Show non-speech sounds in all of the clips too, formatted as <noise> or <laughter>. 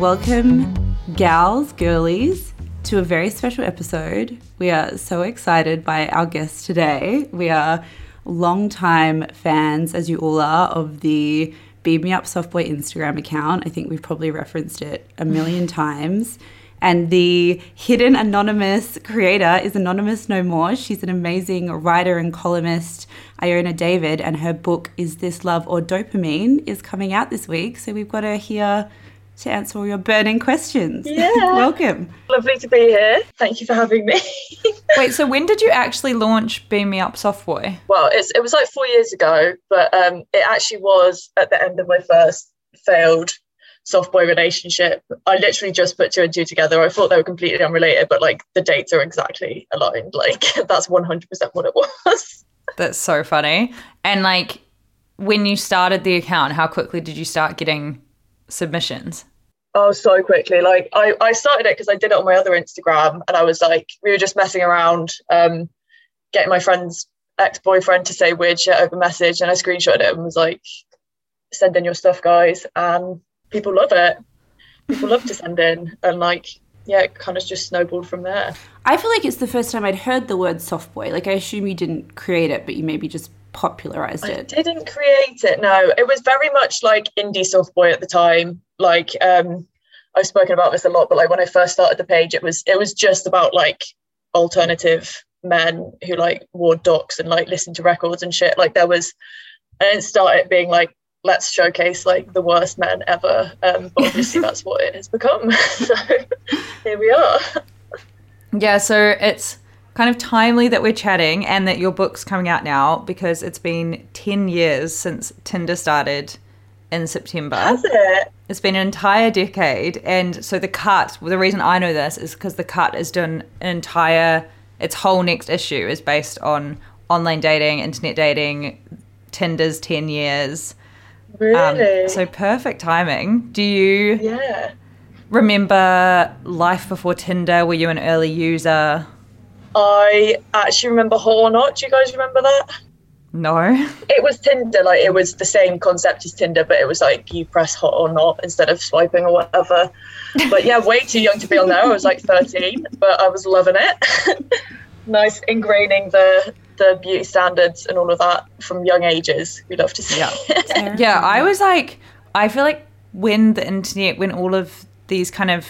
welcome, gals, girlies, to a very special episode. We are so excited by our guest today. We are long-time fans, as you all are, of the Beam Me Up Softboi Instagram account. I think we've probably referenced it a million <laughs> times. And the hidden anonymous creator is Anonymous No More. She's an amazing writer and columnist, Iona David, and her book, Is This Love or Dopamine, is coming out this week. So we've got her here to answer all your burning questions. <laughs> Yeah. Welcome. Lovely to be here. Thank you for having me. <laughs> Wait, so when did you actually launch Beam Me Up Softboi? well, it's, it was like four years ago, but um, it actually was at the end of my first failed soft boy relationship. I literally just put two and two together. I thought they were completely unrelated, but like the dates are exactly aligned. <laughs> Like that's 100% what it was. That's so funny. And like when you started the account, how quickly did you start getting submissions? Oh, so quickly. Like I, I started it because I did it on my other Instagram and I was like, we were just messing around, um, getting my friend's ex-boyfriend to say weird shit over message and I screenshotted it and was like, send in your stuff, guys. And people love it. People love to send in and like, yeah, it kind of just snowballed from there. I feel like it's the first time I'd heard the word soft boy. Like I assume you didn't create it, but you maybe just popularized I it. didn't create it. No, it was very much like indie soft boy at the time. Like um, I've spoken about this a lot, but like when I first started the page, it was it was just about like alternative men who like wore Docs and like listened to records and shit. Like there was, I didn't start it being like let's showcase like the worst men ever. Um, but obviously <laughs> that's what it has become. <laughs> so here we are. Yeah, so it's kind of timely that we're chatting and that your book's coming out now because it's been 10 years since Tinder started in September. Has it? It's been an entire decade. And so the cut, well, the reason I know this is because the cut is done an entire, its whole next issue is based on online dating, internet dating, Tinder's 10 years. Um, Really? so perfect timing. Do you yeah. remember life before Tinder? Were you an early user? I actually remember Hot or Not. Do you guys remember that? No. It was Tinder, like it was the same concept as Tinder, but it was like you press hot or not instead of swiping or whatever. But yeah, way too young to be on there. I was like 13, but I was loving it. <laughs> nice ingraining the the beauty standards and all of that from young ages. We love to see. <laughs> Yeah. yeah, I was like, I feel like when the internet, when all of these kind of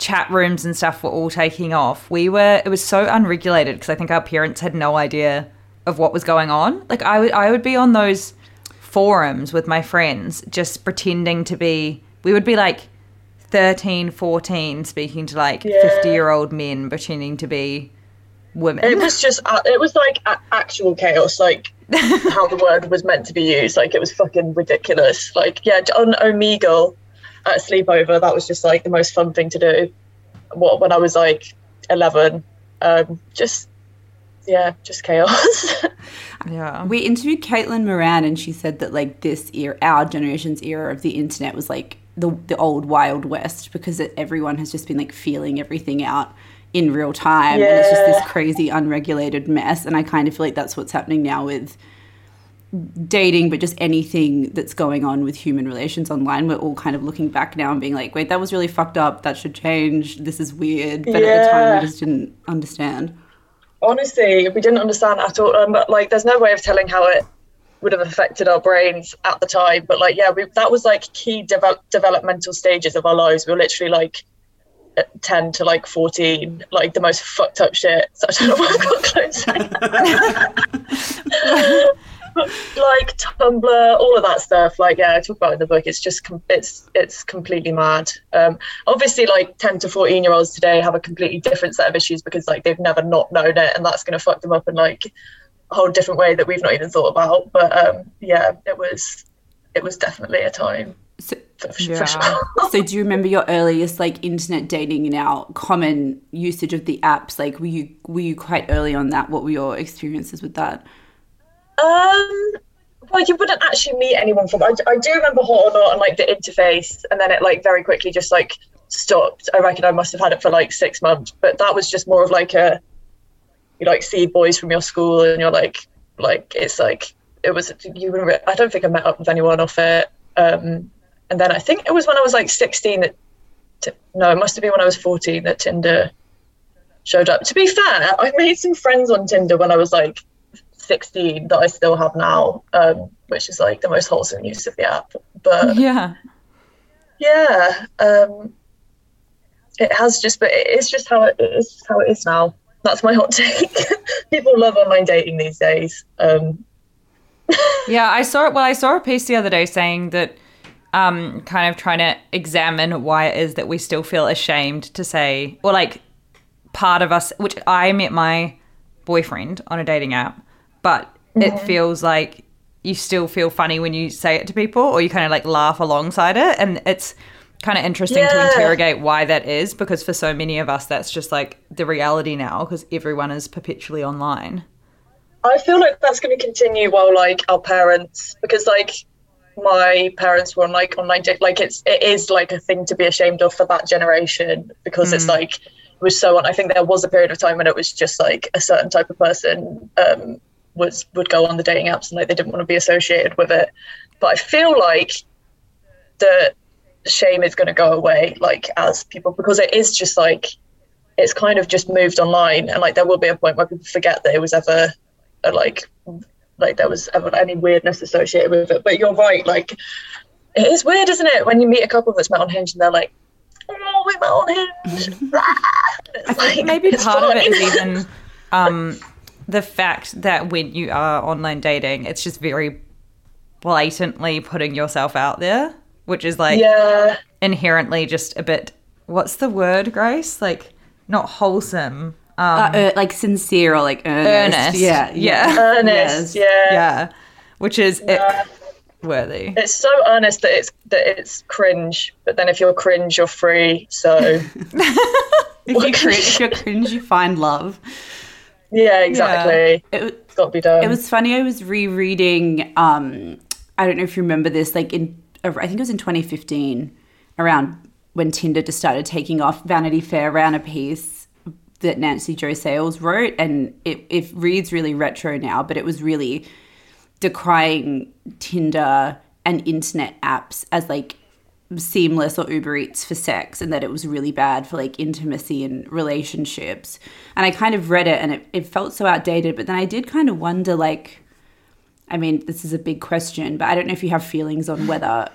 chat rooms and stuff were all taking off, we were, it was so unregulated because I think our parents had no idea of what was going on. Like, I would, I would be on those forums with my friends just pretending to be, we would be like 13, 14, speaking to like Yeah. 50 year old men pretending to be women. It was just, uh, it was like a- actual chaos, like <laughs> how the word was meant to be used. Like it was fucking ridiculous. Like, yeah, on Omegle, at a sleepover. That was just like the most fun thing to do. What when I was like 11, um, just yeah, just chaos. <laughs> Yeah. We interviewed Caitlin Moran, and she said that like this era, our generation's era of the internet was like the the old wild west because it, everyone has just been like feeling everything out in real time, and it's just this crazy unregulated mess. And I kind of feel like that's what's happening now with dating, but just anything that's going on with human relations online. We're all kind of looking back now and being like, wait, that was really fucked up. That should change. This is weird. But at the time, we just didn't understand. Honestly, we didn't understand at all. Um, but like, there's no way of telling how it would have affected our brains at the time. But like, yeah, we, that was like key devel- developmental stages of our lives. We were literally like at 10 to like 14, like the most fucked up shit. <laughs> So I don't know why I've got clothes. <laughs> <laughs> like Tumblr, all of that stuff. Like, yeah, I talk about it in the book. It's just, com- it's, it's completely mad. Um, obviously, like 10 to 14 year olds today have a completely different set of issues because like they've never not known it, and that's going to fuck them up in like a whole different way that we've not even thought about. But um, yeah, it was, it was definitely a time. So, Yeah. sure. so do you remember your earliest like internet dating and our common usage of the apps like were you were you quite early on that what were your experiences with that Um, well, you wouldn't actually meet anyone from. I, I do remember Hot or Not and like the interface, and then it like very quickly just like stopped. I reckon I must have had it for like six months, but that was just more of like a you like see boys from your school, and you're like like it's like it was you. wouldn't I don't think I met up with anyone off it. Um, and then I think it was when I was like 16 that t- no, it must have been when I was 14 that Tinder showed up. To be fair, I made some friends on Tinder when I was like 16 that I still have now, um, which is like the most wholesome use of the app. But <laughs> Yeah. yeah, um, it has just, but it is just how it is how it is now. That's my hot take. <laughs> People love online dating these days. Um, <laughs> Yeah, I saw it. Well, I saw a piece the other day saying that, um, kind of trying to examine why it is that we still feel ashamed to say, or like part of us, which I met my boyfriend on a dating app, but it feels like you still feel funny when you say it to people, or you kind of like laugh alongside it, and it's kind of interesting to interrogate why that is because for so many of us that's just like the reality now because everyone is perpetually online. I feel like that's going to continue while like our parents, because like my parents were on like online date, like it's it is like a thing to be ashamed of for that generation because it's like it was so on. I think there was a period of time when it was just like a certain type of person um, was would go on the dating apps and like they didn't want to be associated with it. But I feel like the shame is going to go away, like as people, because it is just like it's kind of just moved online, and like there will be a point where people forget that it was ever uh, like like there was ever any weirdness associated with it. But you're right, like it is weird, isn't it, when you meet a couple that's met on Hinge and they're like, "Oh, we met on Hinge." <laughs> <laughs> It's like, maybe it's part of it is even um, the fact that when you are online dating, it's just very blatantly putting yourself out there, which is like yeah, inherently just a bit. What's the word, Grace? Like not wholesome. Um, uh, er, like sincere or like earnest, earnest. yeah yeah, earnest, Yes. yeah. yeah. Which is Yeah. worthy. It's so earnest that it's that it's cringe. But then if you're cringe, you're free. So <laughs> <laughs> if you cringe, if you're cringe you find love yeah, exactly. it, It's got to be done. It was funny. I was rereading. Um, I don't know if you remember this. Like in, I think it was in 2015, around when Tinder just started taking off. Vanity Fair ran a piece that Nancy Jo Sales wrote, and it, it reads really retro now, but it was really decrying Tinder and internet apps as like seamless or Uber Eats for sex and that it was really bad for like intimacy and relationships. And I kind of read it and it, it felt so outdated, but then I did kind of wonder like, I mean, this is a big question, but I don't know if you have feelings on whether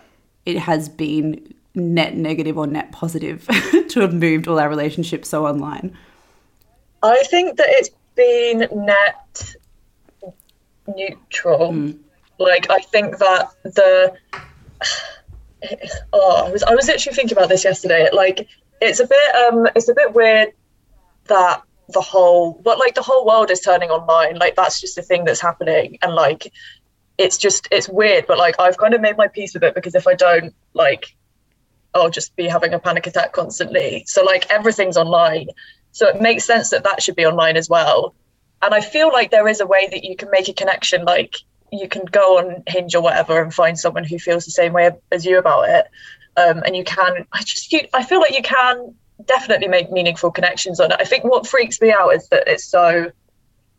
it has been net negative or net positive <laughs> to have moved all our relationships so online. I think that it's been net neutral. Mm. Like I think that the <laughs> oh, I was I was literally thinking about this yesterday. Like it's a bit um it's a bit weird that the whole but like the whole world is turning online. Like that's just a thing that's happening and like it's just it's weird, but like I've kind of made my peace with it because if I don't like I'll just be having a panic attack constantly. So like everything's online. So it makes sense that that should be online as well. And I feel like there is a way that you can make a connection. Like you can go on Hinge or whatever and find someone who feels the same way as you about it. Um, and you can, I just, you, I feel like you can definitely make meaningful connections on it. I think what freaks me out is that it's so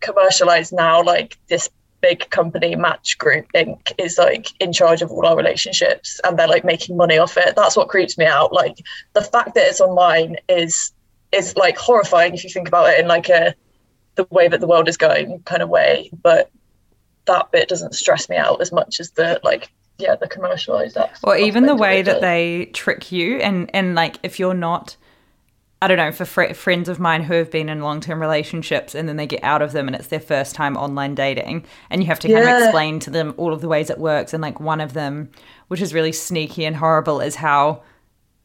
commercialized now. Like this big company, Match Group Inc., is like in charge of all our relationships and they're like making money off it. That's what creeps me out. Like the fact that it's online is is like horrifying if you think about it in like a the way that the world is going kind of way. But that bit doesn't stress me out as much as the like yeah the commercialized or even the way that they trick you and and like if you're not I don't know, for fr- friends of mine who have been in long term relationships and then they get out of them and it's their first time online dating, and you have to kind Yeah. of explain to them all of the ways it works. And like one of them, which is really sneaky and horrible, is how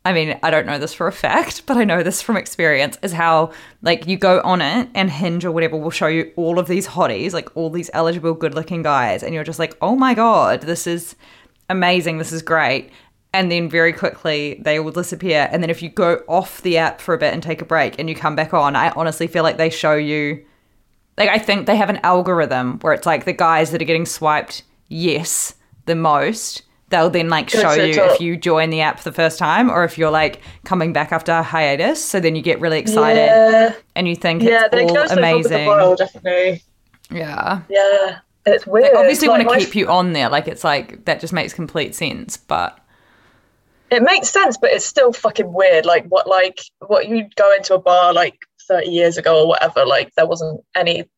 I mean, I don't know this for a fact, but I know this from experience is how like you go on it and Hinge or whatever will show you all of these hotties, like all these eligible good looking guys, and you're just like, oh my God, this is amazing, this is great. And then very quickly they will disappear. And then if you go off the app for a bit and take a break and you come back on, I honestly feel like they show you like I think they have an algorithm where it's like the guys that are getting swiped yes the most they'll then like show you if you join the app the first time or if you're like coming back after a hiatus so then you get really excited Yeah, and you think yeah, it's they all go to the top of the amazing pile, definitely. yeah Yeah, it's they weird. obviously Like, want to keep you on there like it's like that just makes complete sense but it makes sense, but it's still fucking weird. Like what, like what you'd go into a bar like 30 years ago or whatever. Like there wasn't any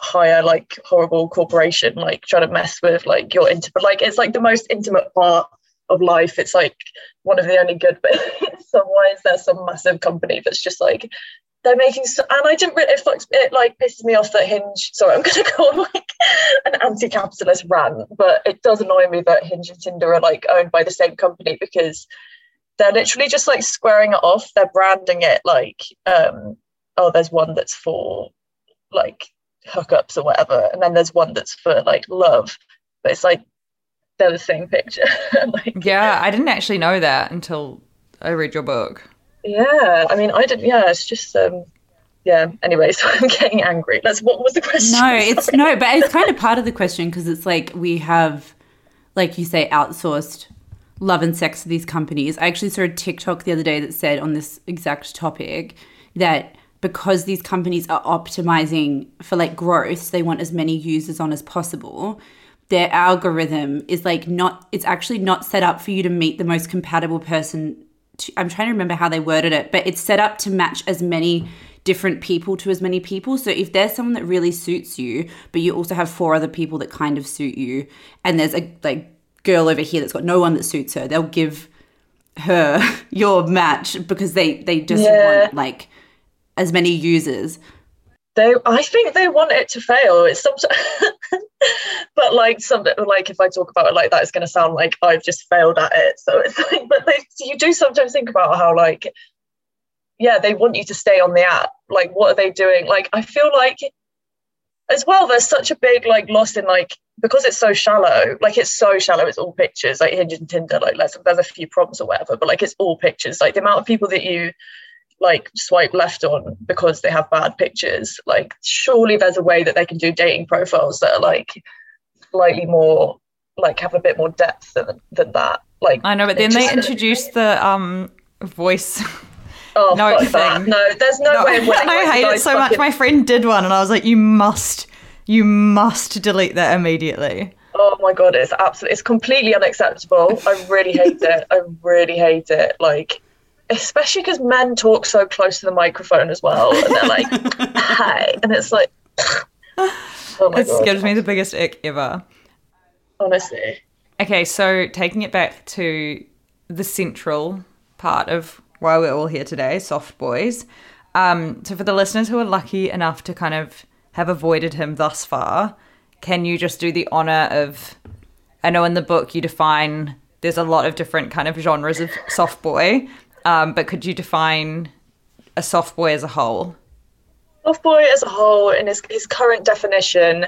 higher like horrible corporation like trying to mess with like your intimate. Like it's like the most intimate part of life. It's like one of the only good bits. <laughs> so why is there some massive company that's just like they're making so, and I didn't really it, fucks- it like pisses me off that Hinge sorry I'm <laughs> gonna go on like an anti-capitalist rant but it does annoy me that Hinge and Tinder are like owned by the same company because they're literally just like squaring it off they're branding it like um oh there's one that's for like hookups or whatever and then there's one that's for like love but it's like they're the same picture <laughs> like yeah i didn't actually know that until i read your book yeah i mean i didn't yeah it's just um yeah anyway <laughs> so i'm getting angry let's what was the question No, <laughs> it's Sorry. no, but it's kind of part of the question because it's like we have, like you say, outsourced love and sex to these companies. I actually saw a TikTok the other day that said on this exact topic that because these companies are optimizing for like growth, they want as many users on as possible. Their algorithm is like not, it's actually not set up for you to meet the most compatible person. To, I'm trying to remember how they worded it, but it's set up to match as many different people to as many people. So if there's someone that really suits you, but you also have four other people that kind of suit you, and there's a like girl over here that's got no one that suits her, they'll give her <laughs> your match because they they just Yeah. want like as many users. they i think they want it to fail. It's some <laughs> but like something like if i talk about it like that it's going to sound like i've just failed at it. So it's <laughs> like but they you do sometimes think about how like yeah they want you to stay on the app. Like what are they doing? Like i feel like as well there's such a big like loss in like because it's so shallow like it's so shallow it's all pictures like hinge and tinder like let's, there's a few prompts or whatever but like it's all pictures. Like the amount of people that you like swipe left on because they have bad pictures like surely there's a way that they can do dating profiles that are like slightly more like have a bit more depth than, than that like i know but then they introduced the um voice oh <laughs> no fuck that. no there's no, No, way winning, <laughs> I like, hate it so much. My friend did one, and I was like, "You must, you must delete that immediately." Oh my god, it's absolutely it's completely unacceptable. I really hate <laughs> it. I really hate it. Like especially because men talk so close to the microphone as well. And they're like, <laughs> hi. And it's like <laughs> Oh my It god. gives me the biggest ick ever. Honestly. Okay, so taking it back to the central part of why we're all here today, soft boys. Um, so for the listeners who are lucky enough to kind of have avoided him thus far, can you just do the honor of? I know in the book you define there's a lot of different kind of genres of soft boy, um, but could you define a soft boy as a whole? Soft boy as a whole, in his, his current definition,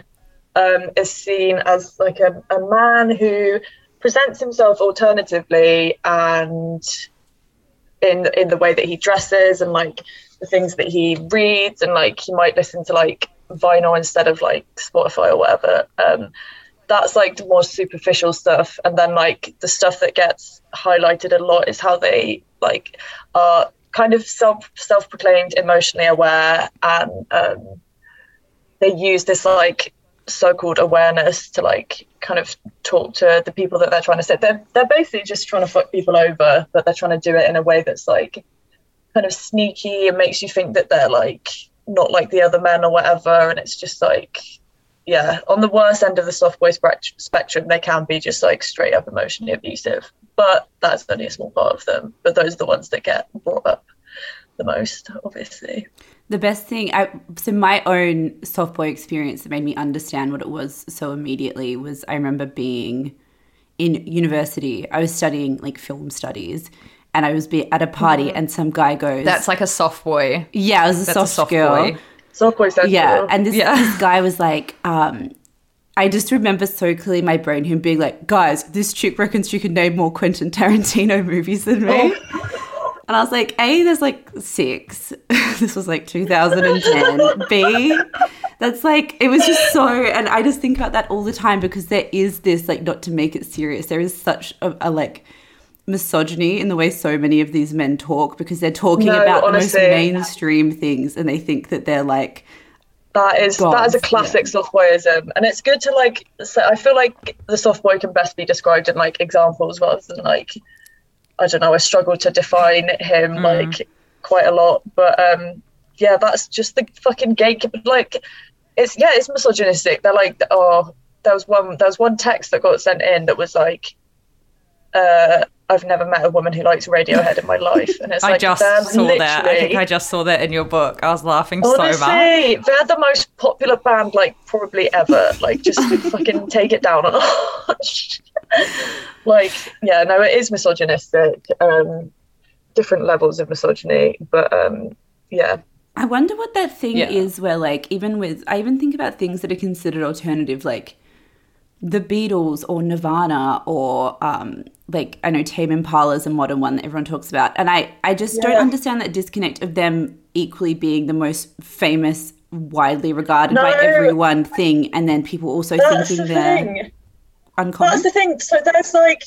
um, is seen as like a, a man who presents himself alternatively and in in the way that he dresses and like the things that he reads and like he might listen to like vinyl instead of like Spotify or whatever. Um, that's like the more superficial stuff, and then like the stuff that gets highlighted a lot is how they like are kind of self self proclaimed emotionally aware and um, they use this like so-called awareness to like kind of talk to the people that they're trying to set. They're they're basically just trying to fuck people over, but they're trying to do it in a way that's like kind of sneaky and makes you think that they're like not like the other men or whatever. And it's just like, yeah, on the worst end of the soft boy spectrum, they can be just like straight up emotionally abusive. But that's only a small part of them. But those are the ones that get brought up the most, obviously. The best thing, I, so my own soft boy experience that made me understand what it was so immediately was I remember being in university. I was studying like film studies, and I was be at a party, mm-hmm. and some guy goes, "That's like a soft boy." Yeah, I was a, soft, a soft, girl. Boy. Soft boy, soft yeah, and this, yeah. this guy was <laughs> like, um, I just remember so clearly my brain him being like, "Guys, this chick reckons she can name more Quentin Tarantino <laughs> movies than me." Oh. <laughs> And I was like, A, there's like six. this was like 2010. B, that's like, it was just so, and I just think about that all the time because there is this, like, not to make it serious, there is such a, a like, misogyny in the way so many of these men talk because they're talking no, about honestly, the most mainstream things and they think that they're like, that is gods. that is a classic yeah. soft boyism, and it's good to like. So I feel like the soft boy can best be described in like examples rather than like I don't know, I struggle to define him mm. like quite a lot. But um, yeah, that's just the fucking gatekeeper. Like, it's yeah, it's misogynistic. They're like, oh, there was one, there was one text that got sent in that was like, uh, I've never met a woman who likes Radiohead in my life, and it's I like just saw that. I think I just saw that in your book. I was laughing honestly, so much. They're the most popular band, like probably ever. Like, just <laughs> fucking take it down a notch. like, yeah, no, it is misogynistic. Um, different levels of misogyny, but um, yeah. I wonder what that thing yeah. is where, like, even with, I even think about things that are considered alternative, like the Beatles or Nirvana or, um, like, I know Tame Impala is a modern one that everyone talks about. And I, I just yeah. don't understand that disconnect of them equally being the most famous, widely regarded no, by everyone thing, and then people also thinking the they're uncommon. That's the thing. So there's like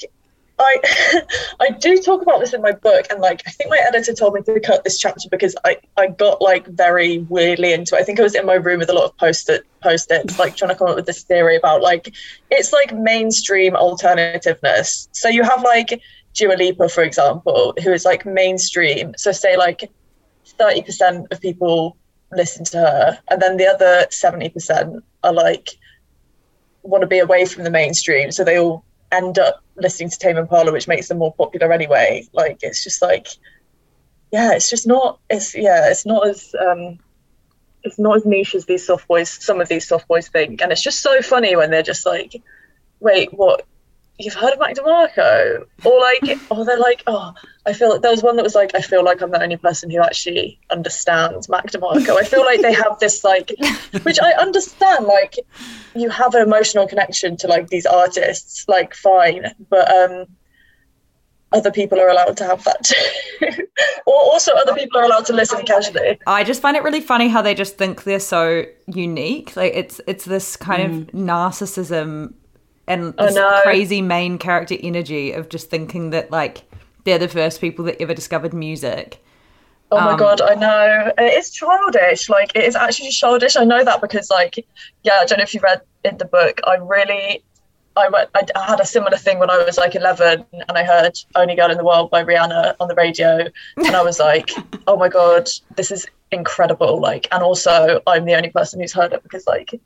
I <laughs> I do talk about this in my book, and like I think my editor told me to cut this chapter because I I got like very weirdly into it. I think I was in my room with a lot of post-it post-its, <laughs> like trying to come up with this theory about like it's like mainstream alternativeness. So you have like Dua Lipa, for example, who is like mainstream. So say like thirty percent of people listen to her, and then the other seventy percent are like want to be away from the mainstream, so they all end up listening to Tame Impala, which makes them more popular anyway. Like it's just like, yeah, it's just not. It's yeah, it's not as um, it's not as niche as these soft boys. Some of these soft boys think, and it's just so funny when they're just like, wait, what? You've heard of Mac DeMarco? Or like, or they're like, oh, I feel like there was one that was like, I feel like I'm the only person who actually understands Mac DeMarco. I feel like they have this like, which I understand, like, you have an emotional connection to like these artists, like, fine, but um, other people are allowed to have that too. <laughs> or also other people are allowed to listen casually. I just find it really funny how they just think they're so unique. Like it's it's this kind mm. of narcissism and this crazy main character energy of just thinking that like they're the first people that ever discovered music. Oh my um, god, I know. It is childish. Like it is actually childish. I know that because like yeah, I don't know if you read in the book. I really I went I had a similar thing when I was like 11 and I heard Only Girl in the World by Rihanna on the radio and I was like, <laughs> "Oh my god, this is incredible." Like and also I'm the only person who's heard it because like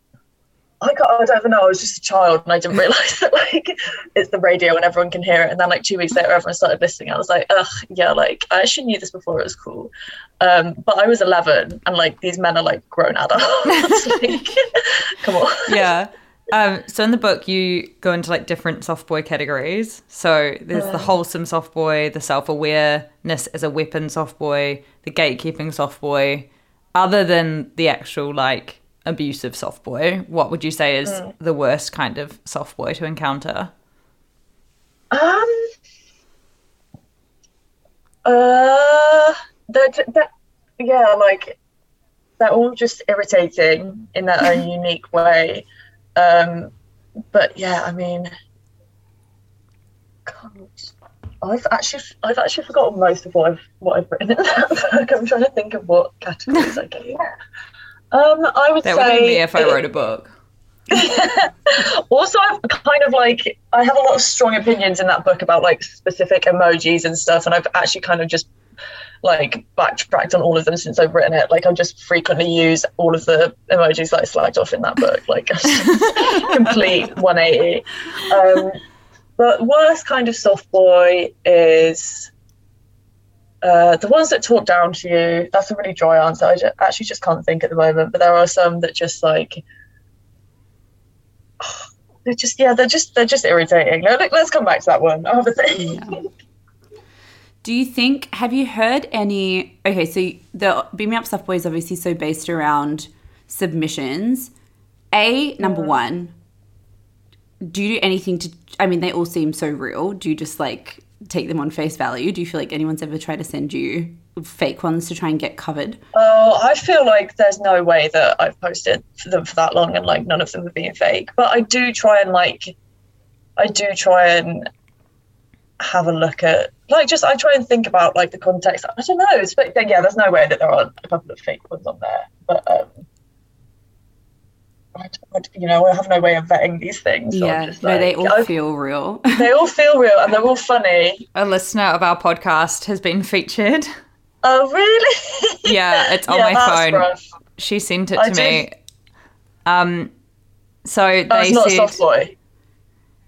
I, got, I don't even know. I was just a child and I didn't realize that like it's the radio and everyone can hear it. And then like two weeks later, everyone started listening. I was like, ugh, yeah, like I actually knew this before it was cool. Um, but I was 11 and like these men are like grown adults. <laughs> like, <laughs> come on. Yeah. Um, so in the book, you go into like different soft boy categories. So there's the wholesome soft boy, the self awareness as a weapon soft boy, the gatekeeping soft boy. Other than the actual like abusive soft boy, what would you say is mm. the worst kind of soft boy to encounter? Um. Uh, they're, they're, yeah, like they're all just irritating in their own <laughs> unique way. Um, but yeah, I mean, God, I've actually I've actually forgotten most of what I've what I've written in that book. I'm trying to think of what categories I gave. <laughs> Um, I would That say would be me if I wrote a book. <laughs> also I've kind of like I have a lot of strong opinions in that book about like specific emojis and stuff and I've actually kind of just like backtracked on all of them since I've written it like I just frequently use all of the emojis that I slagged off in that book like <laughs> complete <laughs> 180 um, but worst kind of soft boy is uh, the ones that talk down to you that's a really dry answer I ju- actually just can't think at the moment but there are some that just like <sighs> they're just yeah they're just they're just irritating No, Let, us come back to that one i'll have a think Do you think, have you heard any? Okay, so the Beam Me Up Softboi is obviously so based around submissions. A, number one, do you do anything to, I mean, they all seem so real. Do you just like take them on face value? Do you feel like anyone's ever tried to send you fake ones to try and get covered? oh i feel like there's no way that i've posted for them for that long and like none of them have been fake but i do try and like i do try and have a look at like just i try and think about like the context i don't know it's but yeah there's no way that there aren't a couple of fake ones on there but um you know, I have no way of vetting these things. So yeah, just no, they all I- feel real. <laughs> they all feel real and they're all funny. A listener of our podcast has been featured. Oh, really? <laughs> Yeah, it's on Yeah, my phone. rough. She sent it I to do- me. Um, so Oh, they it's not a said, soft boy.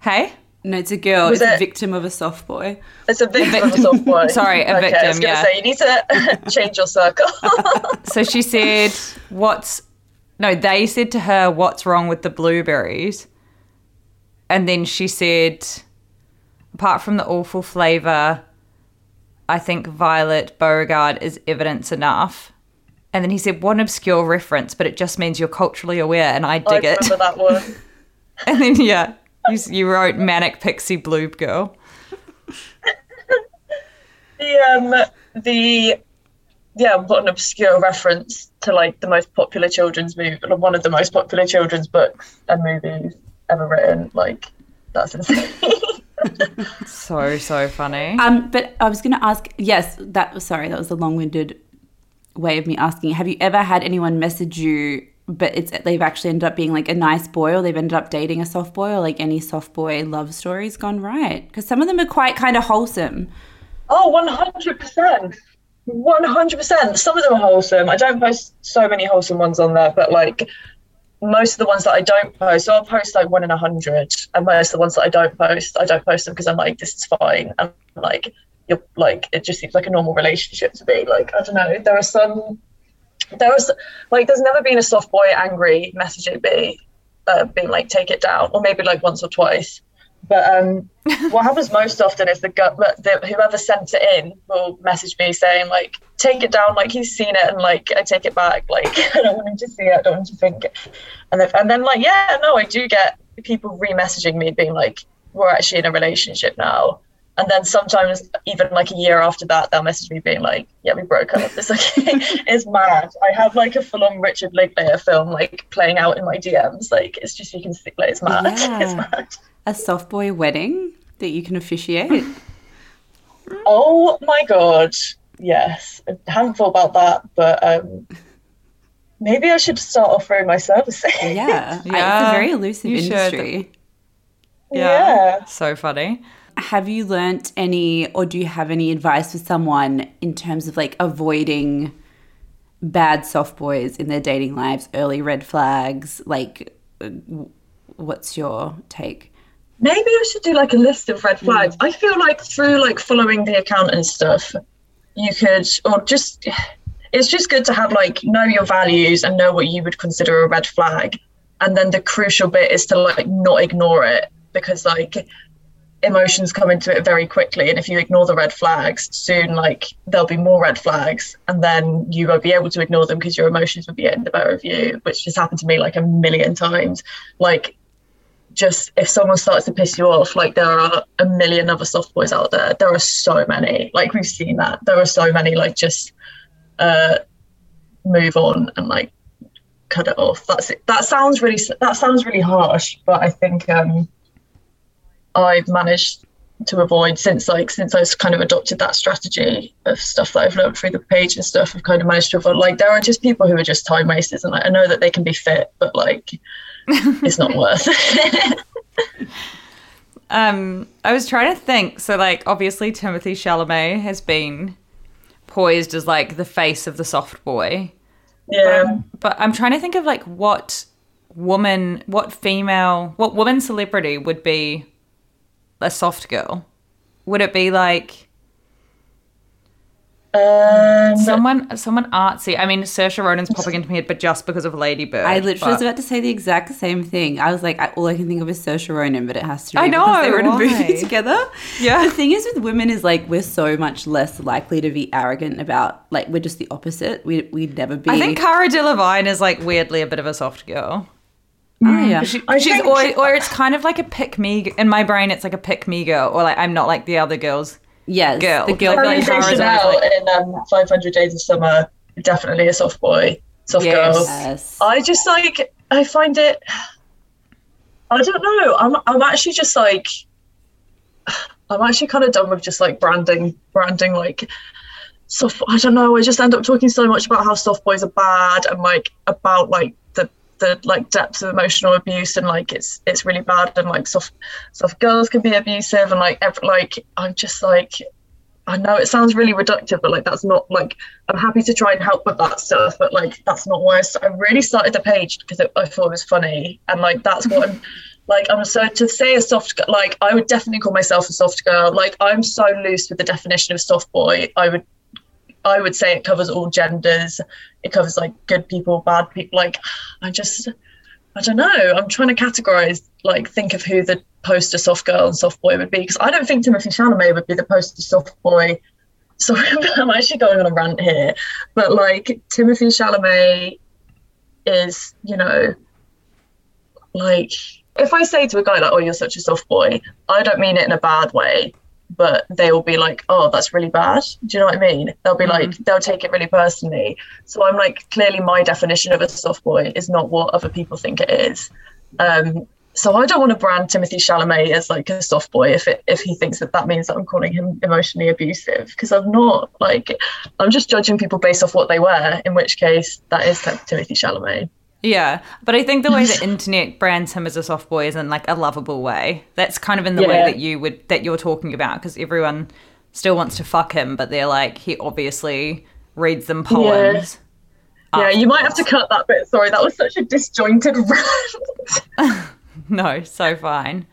Hey. no, "Hey, it's a girl. Was it's a victim of a soft boy. It's a victim of a soft boy. <laughs> Sorry, a okay, I was victim, gonna yeah. say you need to change your circle. So she said, "What's no?" They said to her, "What's wrong with the blueberries?" And then she said, "Apart from the awful flavor, I think Violet Beauregarde is evidence enough." And then he said, "What an obscure reference, but it just means you're culturally aware." And I I dig it. remember that one. <laughs> And then yeah, you, you wrote manic pixie blue girl. <laughs> The um the yeah, what an obscure reference to like the most popular children's movie, one of the most popular children's books and movies ever written. Like that's insane. <laughs> So so funny. Um, but I was going to ask. Yes, that was sorry. That was a long-winded way of me asking. Have you ever had anyone message you, but it's they've actually ended up being like a nice boy, or they've ended up dating a soft boy, or like any soft boy love stories gone right? Because some of them are quite kind of wholesome. Oh, 100%. 100%. Some of them are wholesome. I don't post so many wholesome ones on there, but like most of the ones that I don't post, so I'll post like one in a hundred. And most of the ones that I don't post, I don't post them because I'm like, this is fine. And like, you're like, it just seems like a normal relationship to me. Like, I don't know. There are some, there was like, there's never been a soft boy angry messaging me, uh, being like, take it down, or maybe like once or twice. But um, what happens most often is the, gu- the whoever sent it in will message me saying like, "Take it down, like he's seen it, and like I take it back. Like <laughs> I don't want him to see it. I don't want him to think." It. And then, and then like, yeah, no, I do get people re-messaging me being like, "We're actually in a relationship now." And then sometimes even like a year after that, they'll message me being like, "Yeah, we broke up." It's like <laughs> it's mad. I have like a full-on Richard Linklater film like playing out in my DMs. Like it's just you can see like it's mad. <laughs> it's mad. A soft boy wedding that you can officiate. <laughs> Oh my god, yes. I haven't thought about that, but um, maybe I should start offering my services. Yeah, <laughs> I- it's a very elusive you industry. yeah. So funny. Have you learnt any, or do you have any advice for someone in terms of like avoiding bad soft boys in their dating lives, early red flags? Like, what's your take? Maybe I should do like a list of red hmm. flags. I feel like through like following the account and stuff, you could, or just, it's just good to have like know your values and know what you would consider a red flag. And then the crucial bit is to like not ignore it because like emotions come into it very quickly. And if you ignore the red flags, soon like there'll be more red flags. And then you won't be able to ignore them because your emotions will be getting the better of you, which just happened to me like a million times. Like just if someone starts to piss you off, like there are a million other soft boys out there. There are so many. Like we've seen that. There are so many like just uh, move on and like cut it off. That's it. That sounds really that sounds really harsh, but I think um, I've managed to avoid since like since I've kind of adopted that strategy of stuff that I've learned through the page and stuff. I've kind of managed to avoid like there are just people who are just time wasters, and like, I know that they can be fit, but like it's not worth it. <laughs> Um, I was trying to think. So, like, obviously, Timothée Chalamet has been poised as like the face of the soft boy. yeah. But I'm trying to think of like what woman, what female, what woman celebrity would be a soft girl? Would it be like Um, someone, someone artsy? I mean, Saoirse Ronan's popping into my head, but just because of Lady Bird. I literally was about to say the exact same thing. I was like, I, all I can think of is Saoirse Ronan, but it has to. Be I know, because they were in a movie <laughs> together. Yeah. The thing is with women is like we're so much less likely to be arrogant about like we're just the opposite. We we'd never be. I think Cara Delevingne is like weirdly a bit of a soft girl. Oh yeah. She, she's think- or, or it's kind of like a pick me in my brain. It's like a pick me girl, or like I'm not like the other girls. Yes. girl. The girl. Harry like Chanel like- in um, 500 Days of Summer, definitely a soft boy, soft Yes. girl. Yes. I just like I find it. I don't know. I'm I'm actually just like I'm actually kind of done with just like branding branding like soft. I don't know. I just end up talking so much about how soft boys are bad and like about like the the like depths of emotional abuse and like it's it's really bad and like soft soft girls can be abusive and like ev- like I'm just like I know it sounds really reductive, but like that's not like I'm happy to try and help with that stuff, but like that's not why I really started the page because it, I thought it was funny, and like that's what I'm like. I'm so to say a soft like I would definitely call myself a soft girl. Like I'm so loose with the definition of soft boy. I would I would say it covers all genders. It covers like good people, bad people. Like I just I don't know. I'm trying to categorize, like, think of who the poster soft girl and soft boy would be because I don't think Timothée Chalamet would be the poster soft boy. <laughs> Sorry, I'm actually going on a rant here, but like Timothée Chalamet is, you know, like if I say to a guy like, "Oh, you're such a soft boy," I don't mean it in a bad way, but they will be like, "Oh, that's really bad." Do you know what I mean? They'll be like, they'll take it really personally. So I'm like, clearly, my definition of a soft boy is not what other people think it is. Um, so I don't want to brand Timothée Chalamet as like a soft boy if it if he thinks that that means that I'm calling him emotionally abusive because I'm not. Like, I'm just judging people based off what they wear. In which case, that is Timothée Chalamet. Yeah, but I think the way the <laughs> internet brands him as a soft boy is in like a lovable way. That's kind of in the way that you would that you're talking about because everyone still wants to fuck him, but they're like he obviously reads them poems. Yeah, you might have to cut that bit. Sorry, that was such a disjointed <laughs> rant. <laughs> No, so fine.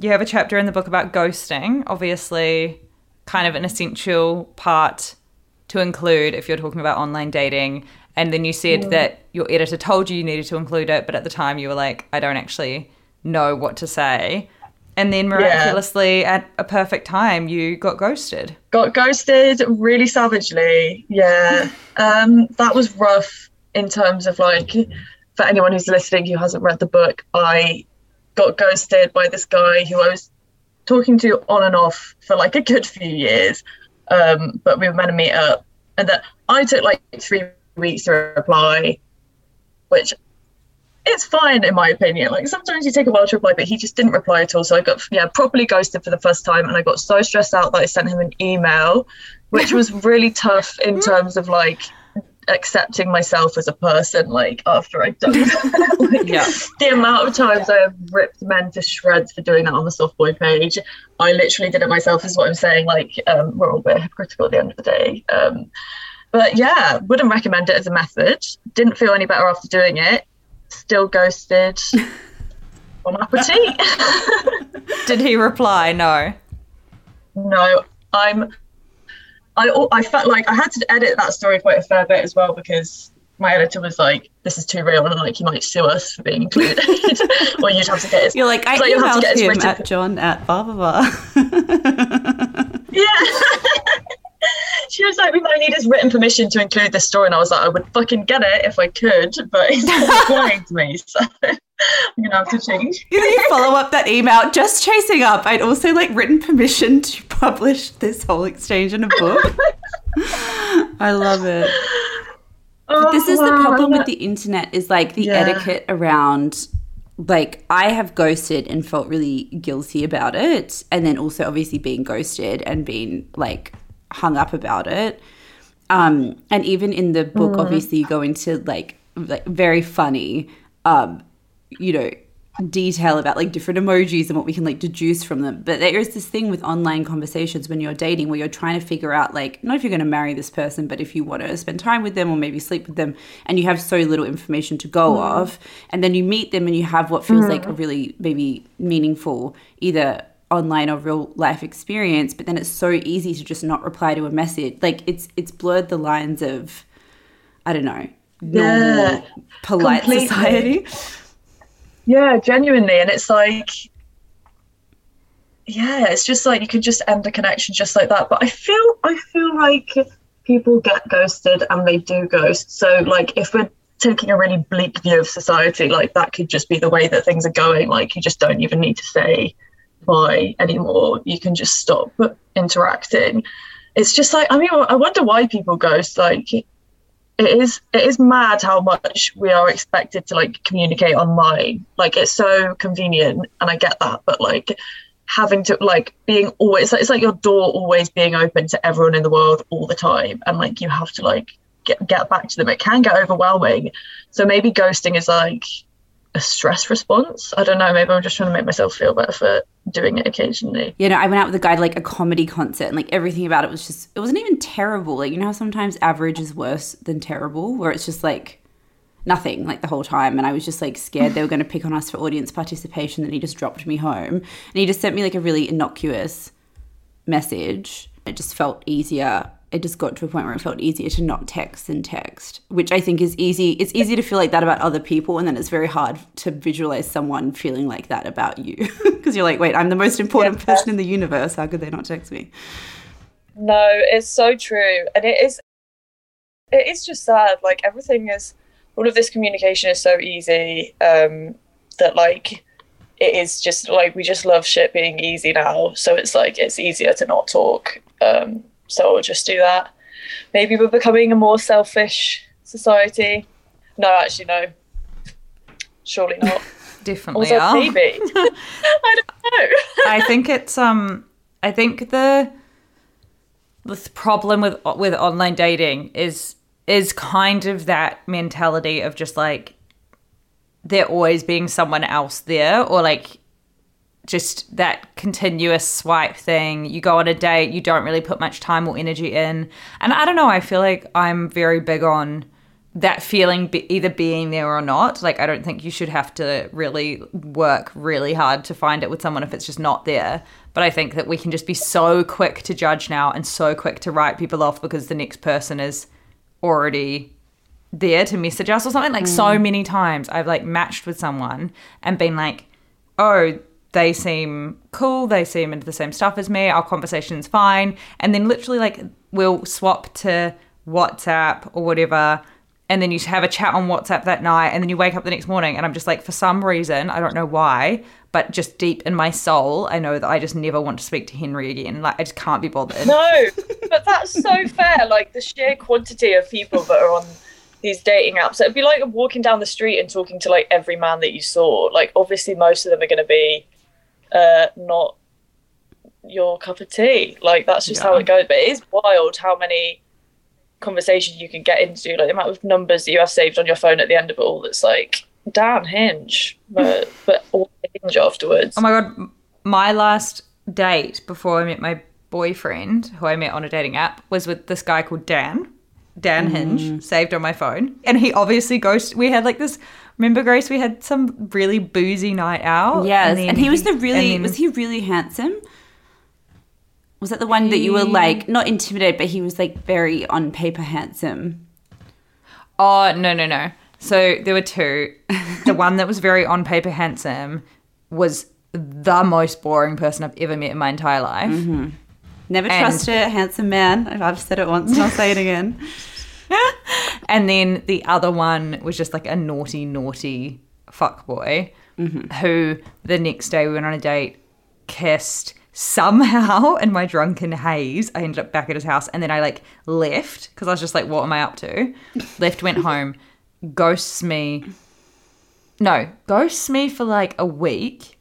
You have a chapter in the book about ghosting, obviously, kind of an essential part to include if you're talking about online dating. And then you said that your editor told you you needed to include it, but at the time you were like, I don't actually know what to say. And then miraculously, at a perfect time, you got ghosted. got ghosted really savagely. Yeah, <laughs> um, that was rough in terms of like for anyone who's listening who hasn't read the book. I got ghosted by this guy who I was talking to on and off for like a good few years, um, but we were meant to meet up, and that I took like three weeks to reply, which it's fine in my opinion. Like sometimes you take a while to reply, but he just didn't reply at all. So I got yeah properly ghosted for the first time, and I got so stressed out that I sent him an email, which was <laughs> really tough in terms of like accepting myself as a person. Like after I'd done that. <laughs> like, Yeah. the amount of times I have ripped men to shreds for doing that on the soft boy page, I literally did it myself. Is what I'm saying. Like um, we're all a bit hypocritical at the end of the day. Um, but yeah, wouldn't recommend it as a method. Didn't feel any better after doing it. Still ghosted. <laughs> Bon appetit. <laughs> Did he reply? No. no, I'm. I I felt like I had to edit that story quite a fair bit as well because my editor was like, "This is too real," and like, "You might sue us for being included," <laughs> or you'd have to get his. You're like, I So you'll have to emailed get his him written- at John at blah blah blah. Yeah. <laughs> she was like, we might need his written permission to include this story. And I was like, I would fucking get it if I could, but he's not replying to me. So <laughs> I'm going to have to change. You know, you follow up that email, just chasing up. I'd also like written permission to publish this whole exchange in a book. <laughs> I love it. Oh, this is the problem with the internet is like the Yeah. etiquette around like I have ghosted and felt really guilty about it and then also obviously being ghosted and being like hung up about it. Um and even in the book Mm. obviously you go into like like very funny um you know detail about like different emojis and what we can like deduce from them. But there is this thing with online conversations when you're dating where you're trying to figure out like not if you're going to marry this person, but if you want to spend time with them or maybe sleep with them and you have so little information to go off and then you meet them and you have what feels like a really maybe meaningful either online or real life experience, but then it's so easy to just not reply to a message. Like it's it's blurred the lines of I don't know, normal Yeah, polite completely. society. Yeah, genuinely. And it's like, yeah, it's just like you could just end a connection just like that. But I feel, I feel like people get ghosted and they do ghost. So, like, if we're taking a really bleak view of society, like that could just be the way that things are going. Like, you just don't even need to say bye anymore. You can just stop interacting. It's just like, I mean, I wonder why people ghost. Like, it is it is mad how much we are expected to like communicate online like it's so convenient and i get that but like having to like being always it's like your door always being open to everyone in the world all the time and like you have to like get get back to them it can get overwhelming so maybe ghosting is like a stress response i don't know maybe i'm just trying to make myself feel better for doing it occasionally you know, I went out with a guy to like a comedy concert and like everything about it was just, it wasn't even terrible. Like, you know how sometimes average is worse than terrible, where it's just like nothing like the whole time. And I was just like scared they were going to pick on us for audience participation. Then he just dropped me home and he just sent me like a really innocuous message. It just felt easier. It just got to a point where it felt easier to not text than text, which I think is easy. It's easy to feel like that about other people, and then it's very hard to visualize someone feeling like that about you <laughs> because you're like, wait, I'm the most important person in the universe. How could they not text me? No, it's so true, and it is. It is just sad. Like everything is, all of this communication is so easy um, that like it is just like we just love shit being easy now. So it's like it's easier to not talk. Um, so we'll just do that. Maybe we're becoming a more selfish society. No, actually, no. Surely not. <laughs> Definitely Also, are. maybe. <laughs> <laughs> I don't know. I think it's um I think the the problem with with online dating is is kind of that mentality of just like there always being someone else there or like just that continuous swipe thing. You go on a date, you don't really put much time or energy in. And I don't know, I feel like I'm very big on that feeling be, either being there or not. Like, I don't think you should have to really work really hard to find it with someone if it's just not there. But I think that we can just be so quick to judge now and so quick to write people off because the next person is already there to message us or something. Like, so mm. many times I've like matched with someone and been like, oh, they seem cool, they seem into the same stuff as me, our conversation's fine. And then literally, like, we'll swap to WhatsApp or whatever. And then you have a chat on WhatsApp that night, and then you wake up the next morning, and I'm just like, for some reason, I don't know why, but just deep in my soul, I know that I just never want to speak to Henry again. Like, I just can't be bothered. No, but that's so fair. Like the sheer quantity of people that are on these dating apps. It'd be like walking down the street and talking to like every man that you saw. Like obviously most of them are going to be uh, not your cup of tea. Like that's just how it goes. But it is wild how many conversations you can get into. Like the amount of numbers that you have saved on your phone at the end of it all. That's like damn hinge, but but all hinge afterwards. Oh my god, my last date before I met my boyfriend, who I met on a dating app, was with this guy called Dan. Dan Hinge, saved on my phone. And he obviously goes we had like this remember Grace, we had some really boozy night out. Yes, then and he was the really then- was he really handsome? Was that the one that you were like not intimidated, but he was like very on paper handsome? Oh no no no. So there were two. the <laughs> one that was very on paper handsome was the most boring person I've ever met in my entire life. Mm-hmm. Never And- trust a handsome man. I've said it once and I'll say it again. <laughs> And then the other one was just like a naughty, naughty fuckboy mm-hmm. who the next day we went on a date, kissed, somehow <laughs> in my drunken haze, I ended up back at his house and then I like left because I was just like, what am I up to? <laughs> left, went home, ghosts me. No, ghosts me for like a week,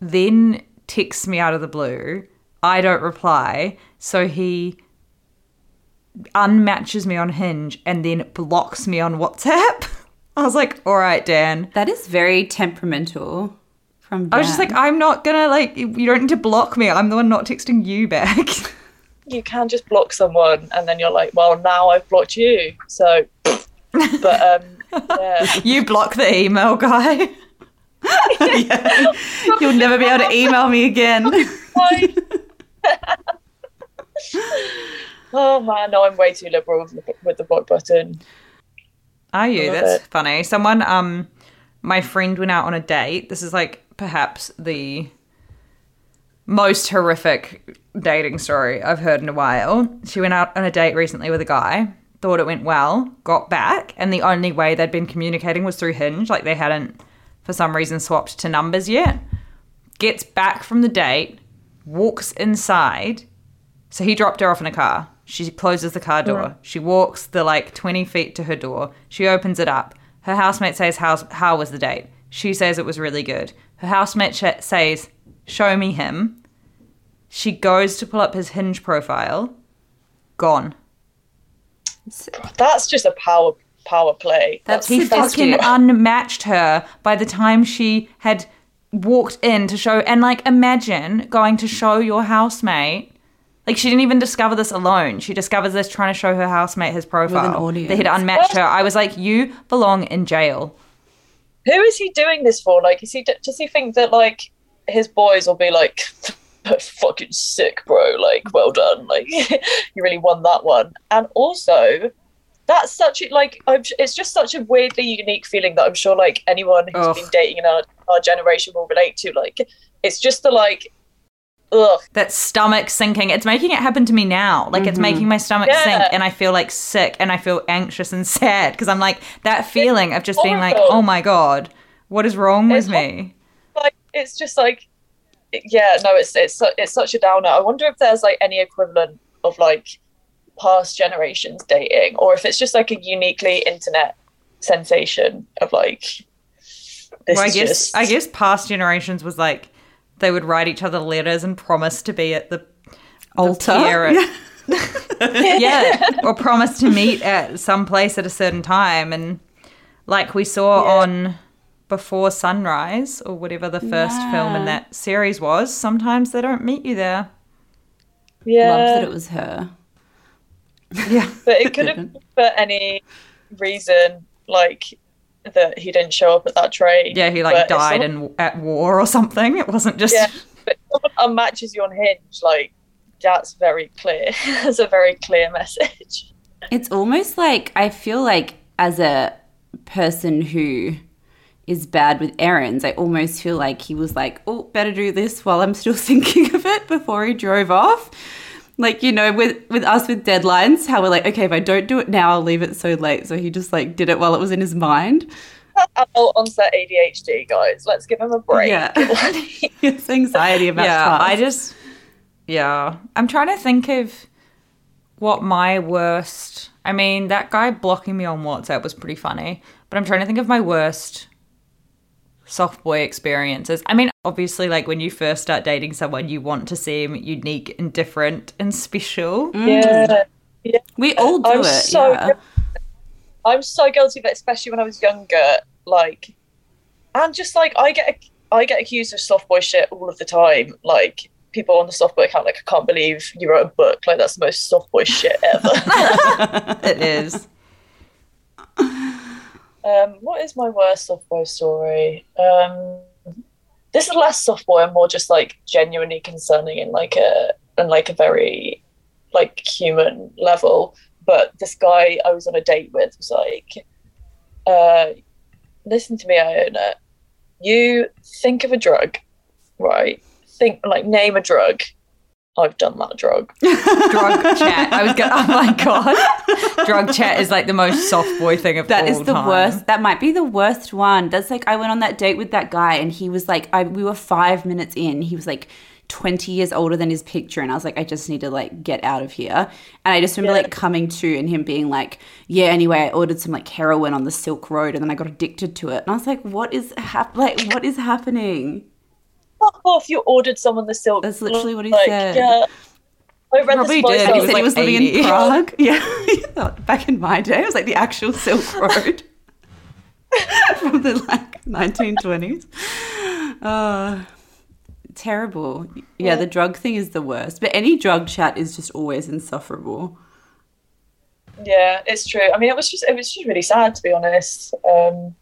then texts me out of the blue. I don't reply. So he unmatches me on Hinge and then blocks me on WhatsApp. <laughs> I was like, all right, Dan. That is very temperamental from I was just like, I'm not gonna like. You don't need to block me. I'm the one not texting you back. <laughs> You can just block someone, and then you're like, well, now I've blocked you. So, <laughs> but um, yeah. you block the email guy. You'll never be able to email me again. Oh man, no, I'm way too liberal with the, with the block button. Are you? That's it. funny. Someone, um, my friend went out on a date. This is like perhaps the most horrific dating story I've heard in a while. She went out on a date recently with a guy, thought it went well, got back, and the only way they'd been communicating was through Hinge. Like they hadn't, for some reason, swapped to numbers yet. Gets back from the date, walks inside. So he dropped her off in a car. She closes the car door. She walks the like 20 feet to her door. She opens it up. Her housemate says, How's, How was the date? She says it was really good. Her housemate sh- says, Show me him. She goes to pull up his hinge profile. Gone. That's just a power power play. That's He fucking cute. unmatched her by the time she had walked in to show. And like, imagine going to show your housemate. Like, she didn't even discover this alone. She discovers this trying to show her housemate his profile. audience. They had unmatched her. I was like, you belong in jail. Who is he doing this for? Like, is he does he think that like his boys will be like, <laughs> fucking sick, bro? Like, well done. Like, <laughs> you really won that one. And also, that's such a like, I'm, it's just such a weirdly unique feeling that I'm sure like anyone who's Ugh. been dating in our, our generation will relate to. Like, it's just the like, ugh. That stomach sinking. It's making it happen to me now. Like, it's mm-hmm. making my stomach Yeah. sink, and I feel like sick, and I feel anxious and <laughs> sad because I'm like, that feeling of just being like, oh my God, what is wrong with It's hor- me? like it's just like yeah no it's it's it's such a downer i wonder if there's like any equivalent of like past generations dating or if it's just like a uniquely internet sensation of like this well, I guess just I guess past generations was like they would write each other letters and promise to be at the Altar. pier at- yeah, <laughs> or promise to meet at some place at a certain time, and like we saw Yeah. on Before Sunrise or whatever the first film in that series was. Sometimes they don't meet you there. yeah Loved that it was her. Yeah, but it could have been <laughs> for any reason like that he didn't show up at that train yeah, he like if died someone- in at war or something. It wasn't just yeah but if someone unmatches you on hinge like that's very clear <laughs> that's a very clear message It's almost like I feel like as a person who is bad with errands, I almost feel like he was like, "Oh, better do this while I'm still <laughs> thinking of it before he drove off." Like you know, with with us with deadlines, how we're like, "Okay, if I don't do it now, I'll leave it so late." So he just like did it while it was in his mind. adult onset ADHD, guys. Let's give him a break. Yeah, <laughs> <laughs> it's anxiety about yeah tasks. i just yeah i'm trying to think of what my worst i mean that guy blocking me on whatsapp was pretty funny but i'm trying to think of my worst soft boy experiences i mean obviously like when you first start dating someone you want to seem unique and different and special mm. yeah. we all do I'm it. so yeah. I'm so guilty of it, especially when I was younger. Like, and just like I get I get accused of soft boy shit all of the time. Like people on the soft boy account, like I can't believe you wrote a book. Like that's the most soft boy shit ever. <laughs> it is <laughs> um, what is my worst soft boy story? Um, this is less soft boy and more just like genuinely concerning in like a and like a very like human level. But this guy I was on a date with was like, uh, listen to me, Iona. You think of a drug, right? Think like name a drug. I've done that drug. <laughs> drug chat i was going oh my god drug chat is like the most soft boy thing of That all is the time. worst. That might be the worst one. That's like I went on that date with that guy, and he was like, I we were five minutes in. He was like, 20 years older than his picture and I was like I just need to like get out of here and I just remember Yeah. like coming to and him being like yeah anyway I ordered some like heroin on the Silk Road and then I got addicted to it and I was like what is hap- like what is happening Fuck off! You ordered someone the silk. That's literally what he like, said. Yeah. I read Probably the did. Spice and he He was said like he was living 80. in Prague <laughs> yeah <laughs> back in my day it was like the actual Silk <laughs> Road from the like 1920s uh terrible yeah the drug thing is the worst but any drug chat is just always insufferable Yeah, it's true. I mean, it was just it was just really sad to be honest. Um,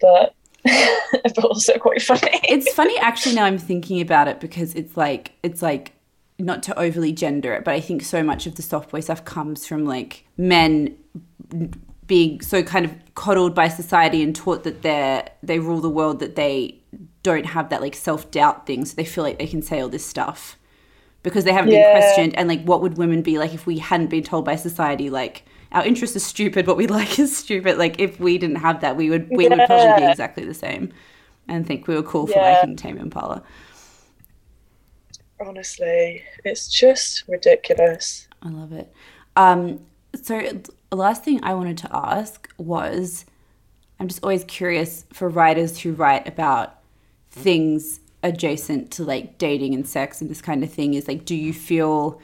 but <laughs> but also quite funny. it's funny actually now i'm thinking about it because it's like it's like not to overly gender it but i think so much of the soft boy stuff comes from like men being so kind of coddled by society and taught that they're they rule the world that they don't have that like self-doubt thing so they feel like they can say all this stuff because they haven't Yeah. been questioned and like what would women be like if we hadn't been told by society like our interest is stupid what we <laughs> like is stupid like if we didn't have that we would we would probably be exactly the same and think we were cool for Yeah. liking Tame Impala. Honestly, it's just ridiculous. I love it. Um, so the last thing I wanted to ask was, I'm just always curious for writers who write about things adjacent to like dating and sex and this kind of thing is like, do you feel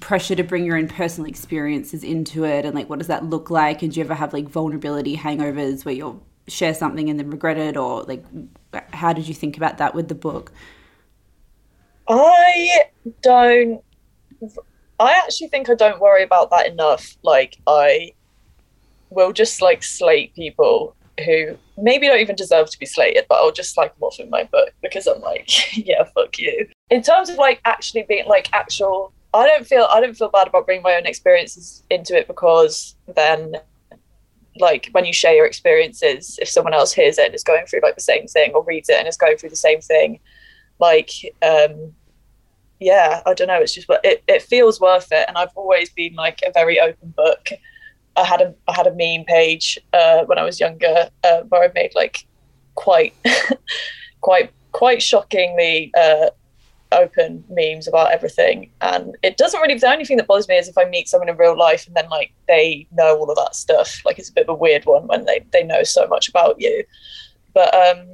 pressure to bring your own personal experiences into it and like what does that look like and do you ever have like vulnerability hangovers where you'll share something and then regret it or like how did you think about that with the book I don't. I actually think I don't worry about that enough. Like I will just like slate people who maybe don't even deserve to be slated, but I'll just like off in my book because I'm like, <laughs> yeah, fuck you. In terms of like actually being like actual, I don't feel I don't feel bad about bringing my own experiences into it because then like when you share your experiences, if someone else hears it and is going through like the same thing or reads it and is going through the same thing, like um yeah i don't know. It's just it, it feels worth it. And i've always been like a very open book. I had a i had a meme page uh when i was younger uh, where i made like quite <laughs> quite quite shockingly uh open memes about everything and it doesn't really the only thing that bothers me is if i meet someone in real life and then like they know all of that stuff like it's a bit of a weird one when they they know so much about you but um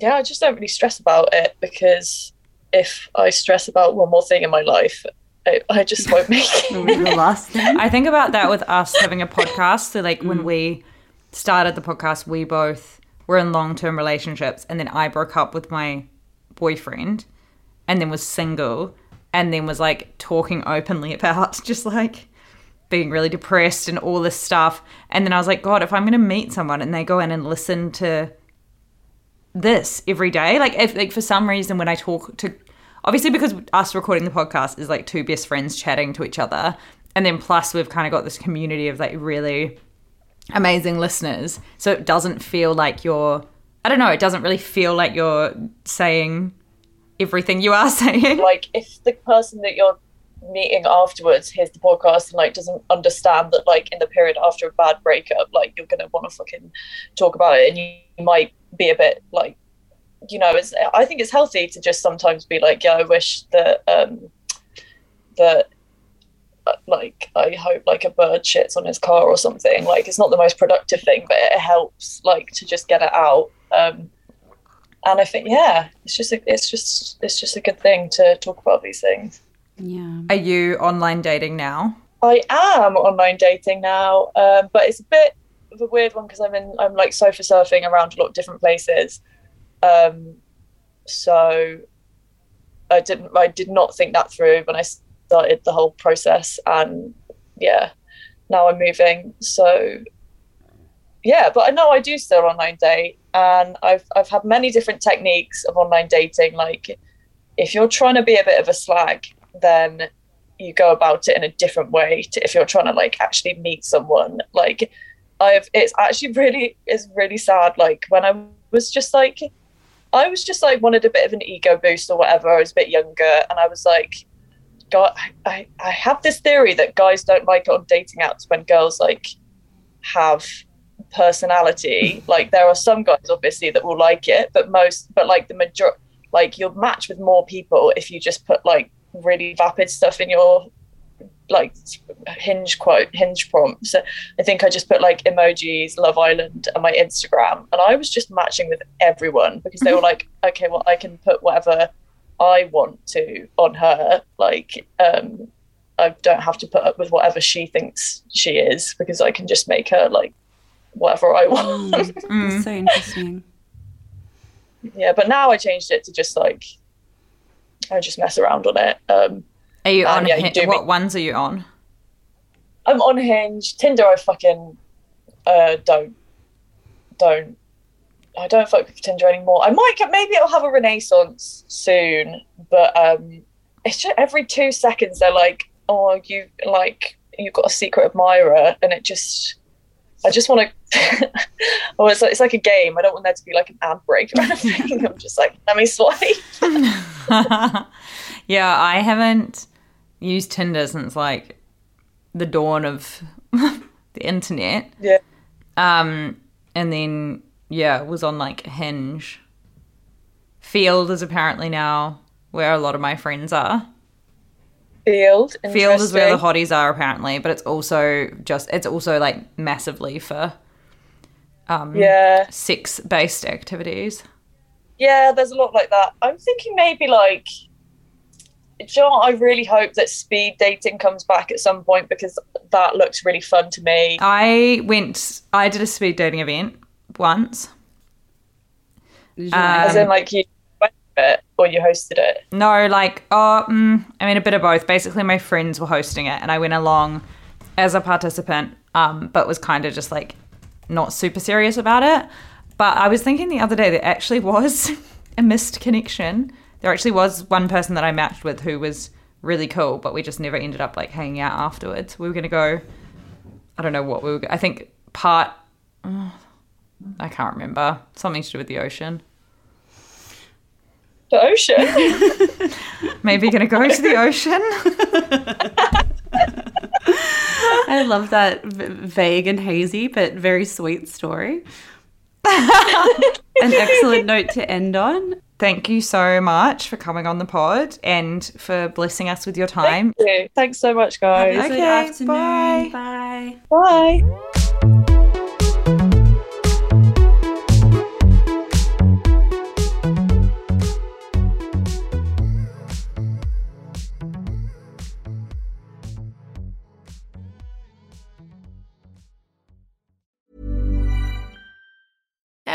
yeah, I just don't really stress about it because if I stress about one more thing in my life, I, I just won't <laughs> make it. the it. last thing I think about that with us having a podcast. So, like, Mm. when we started the podcast, we both were in long term relationships, and then I broke up with my boyfriend and then was single, and then was like talking openly about <laughs> just like being really depressed and all this stuff. And then I was like, God, if I'm going to meet someone and they go in and listen to this every day, like, if like for some reason when I talk to, obviously because us recording the podcast is like two best friends chatting to each other, and then plus we've kind of got this community of like really amazing listeners, so it doesn't feel like you're, I don't know, it doesn't really feel like you're saying everything you are <laughs> saying. like if the person that you're meeting afterwards hears the podcast and like doesn't understand that like in the period after a bad breakup, like you're gonna want to fucking talk about it, and you, might be a bit like, you know, it's. I think it's healthy to just sometimes be like, yeah, I wish that um that uh, like I hope like a bird shits on his car or something. Like it's not the most productive thing, but it helps like to just get it out. Um, and I think yeah, it's just a, it's just it's just a good thing to talk about these things. yeah Are you online dating now? I am online dating now, um, but it's a bit of a weird one because I'm in I'm like sofa surfing around a lot of different places. Um, so I didn't I did not think that through when I started the whole process, and yeah, now I'm moving. So yeah, but I know I do still online date, and I've I've had many different techniques of online dating. Like if you're trying to be a bit of a slag, then you go about it in a different way to if you're trying to like actually meet someone. Like i've it's actually really it's really sad. Like when i was just like i was just like wanted a bit of an ego boost or whatever. I was a bit younger and i was like god i i have this theory that guys don't like on dating apps when girls like have personality. Like there are some guys obviously that will like it but most but like the major like you'll match with more people if you just put like really vapid stuff in your like hinge quote hinge prompt. So i think i just put like emojis love island and my instagram and i was just matching with everyone because they were like <laughs> okay well i can put whatever i want to on her like um i don't have to put up with whatever she thinks she is because i can just make her like whatever i want That's <laughs> so interesting. yeah but now i changed it to just like i just mess around on it um Are you on? yeah, you do what make- ones are you on? i'm on hinge tinder i fucking uh don't don't i don't fuck with tinder anymore i might get maybe it'll have a renaissance soon but um it's just every two seconds they're like oh you like you've got a secret admirer and it just I just want to. oh, it's like, it's like a game. I don't want there to be like an ad break or <laughs> anything. I'm just like, let me swipe. <laughs> yeah, I haven't used Tinder since like the dawn of <laughs> the internet. Yeah. Um, and then yeah, was on like Hinge. Feeld is apparently now where a lot of my friends are. Feeld. Feeld is where the hotties are apparently, but it's also just it's also like massively for um Yeah. sex based activities. Yeah, there's a lot like that. I'm thinking maybe like. Do you know? I really hope that speed dating comes back at some point because that looks really fun to me. I went I did a speed dating event once. As in, Um, like you went to it or you hosted it. No, like, oh, mm, I mean, a bit of both. Basically, my friends were hosting it, and I went along as a participant, um, but was kind of just like not super serious about it. But I was thinking the other day there actually was <laughs> a missed connection. There actually was one person that I matched with who was really cool, but we just never ended up like hanging out afterwards. We were gonna go. I don't know what we were. I think part. oh, <sighs> I can't remember. Something to do with the ocean. The ocean. <laughs> Maybe gonna go to the ocean. <laughs> I love that v- vague and hazy, but very sweet story. <laughs> An excellent note to end on. Thank you so much for coming on the pod and for blessing us with your time. Thank you. Thanks so much, guys. Have a Okay, afternoon. bye. Bye. Bye.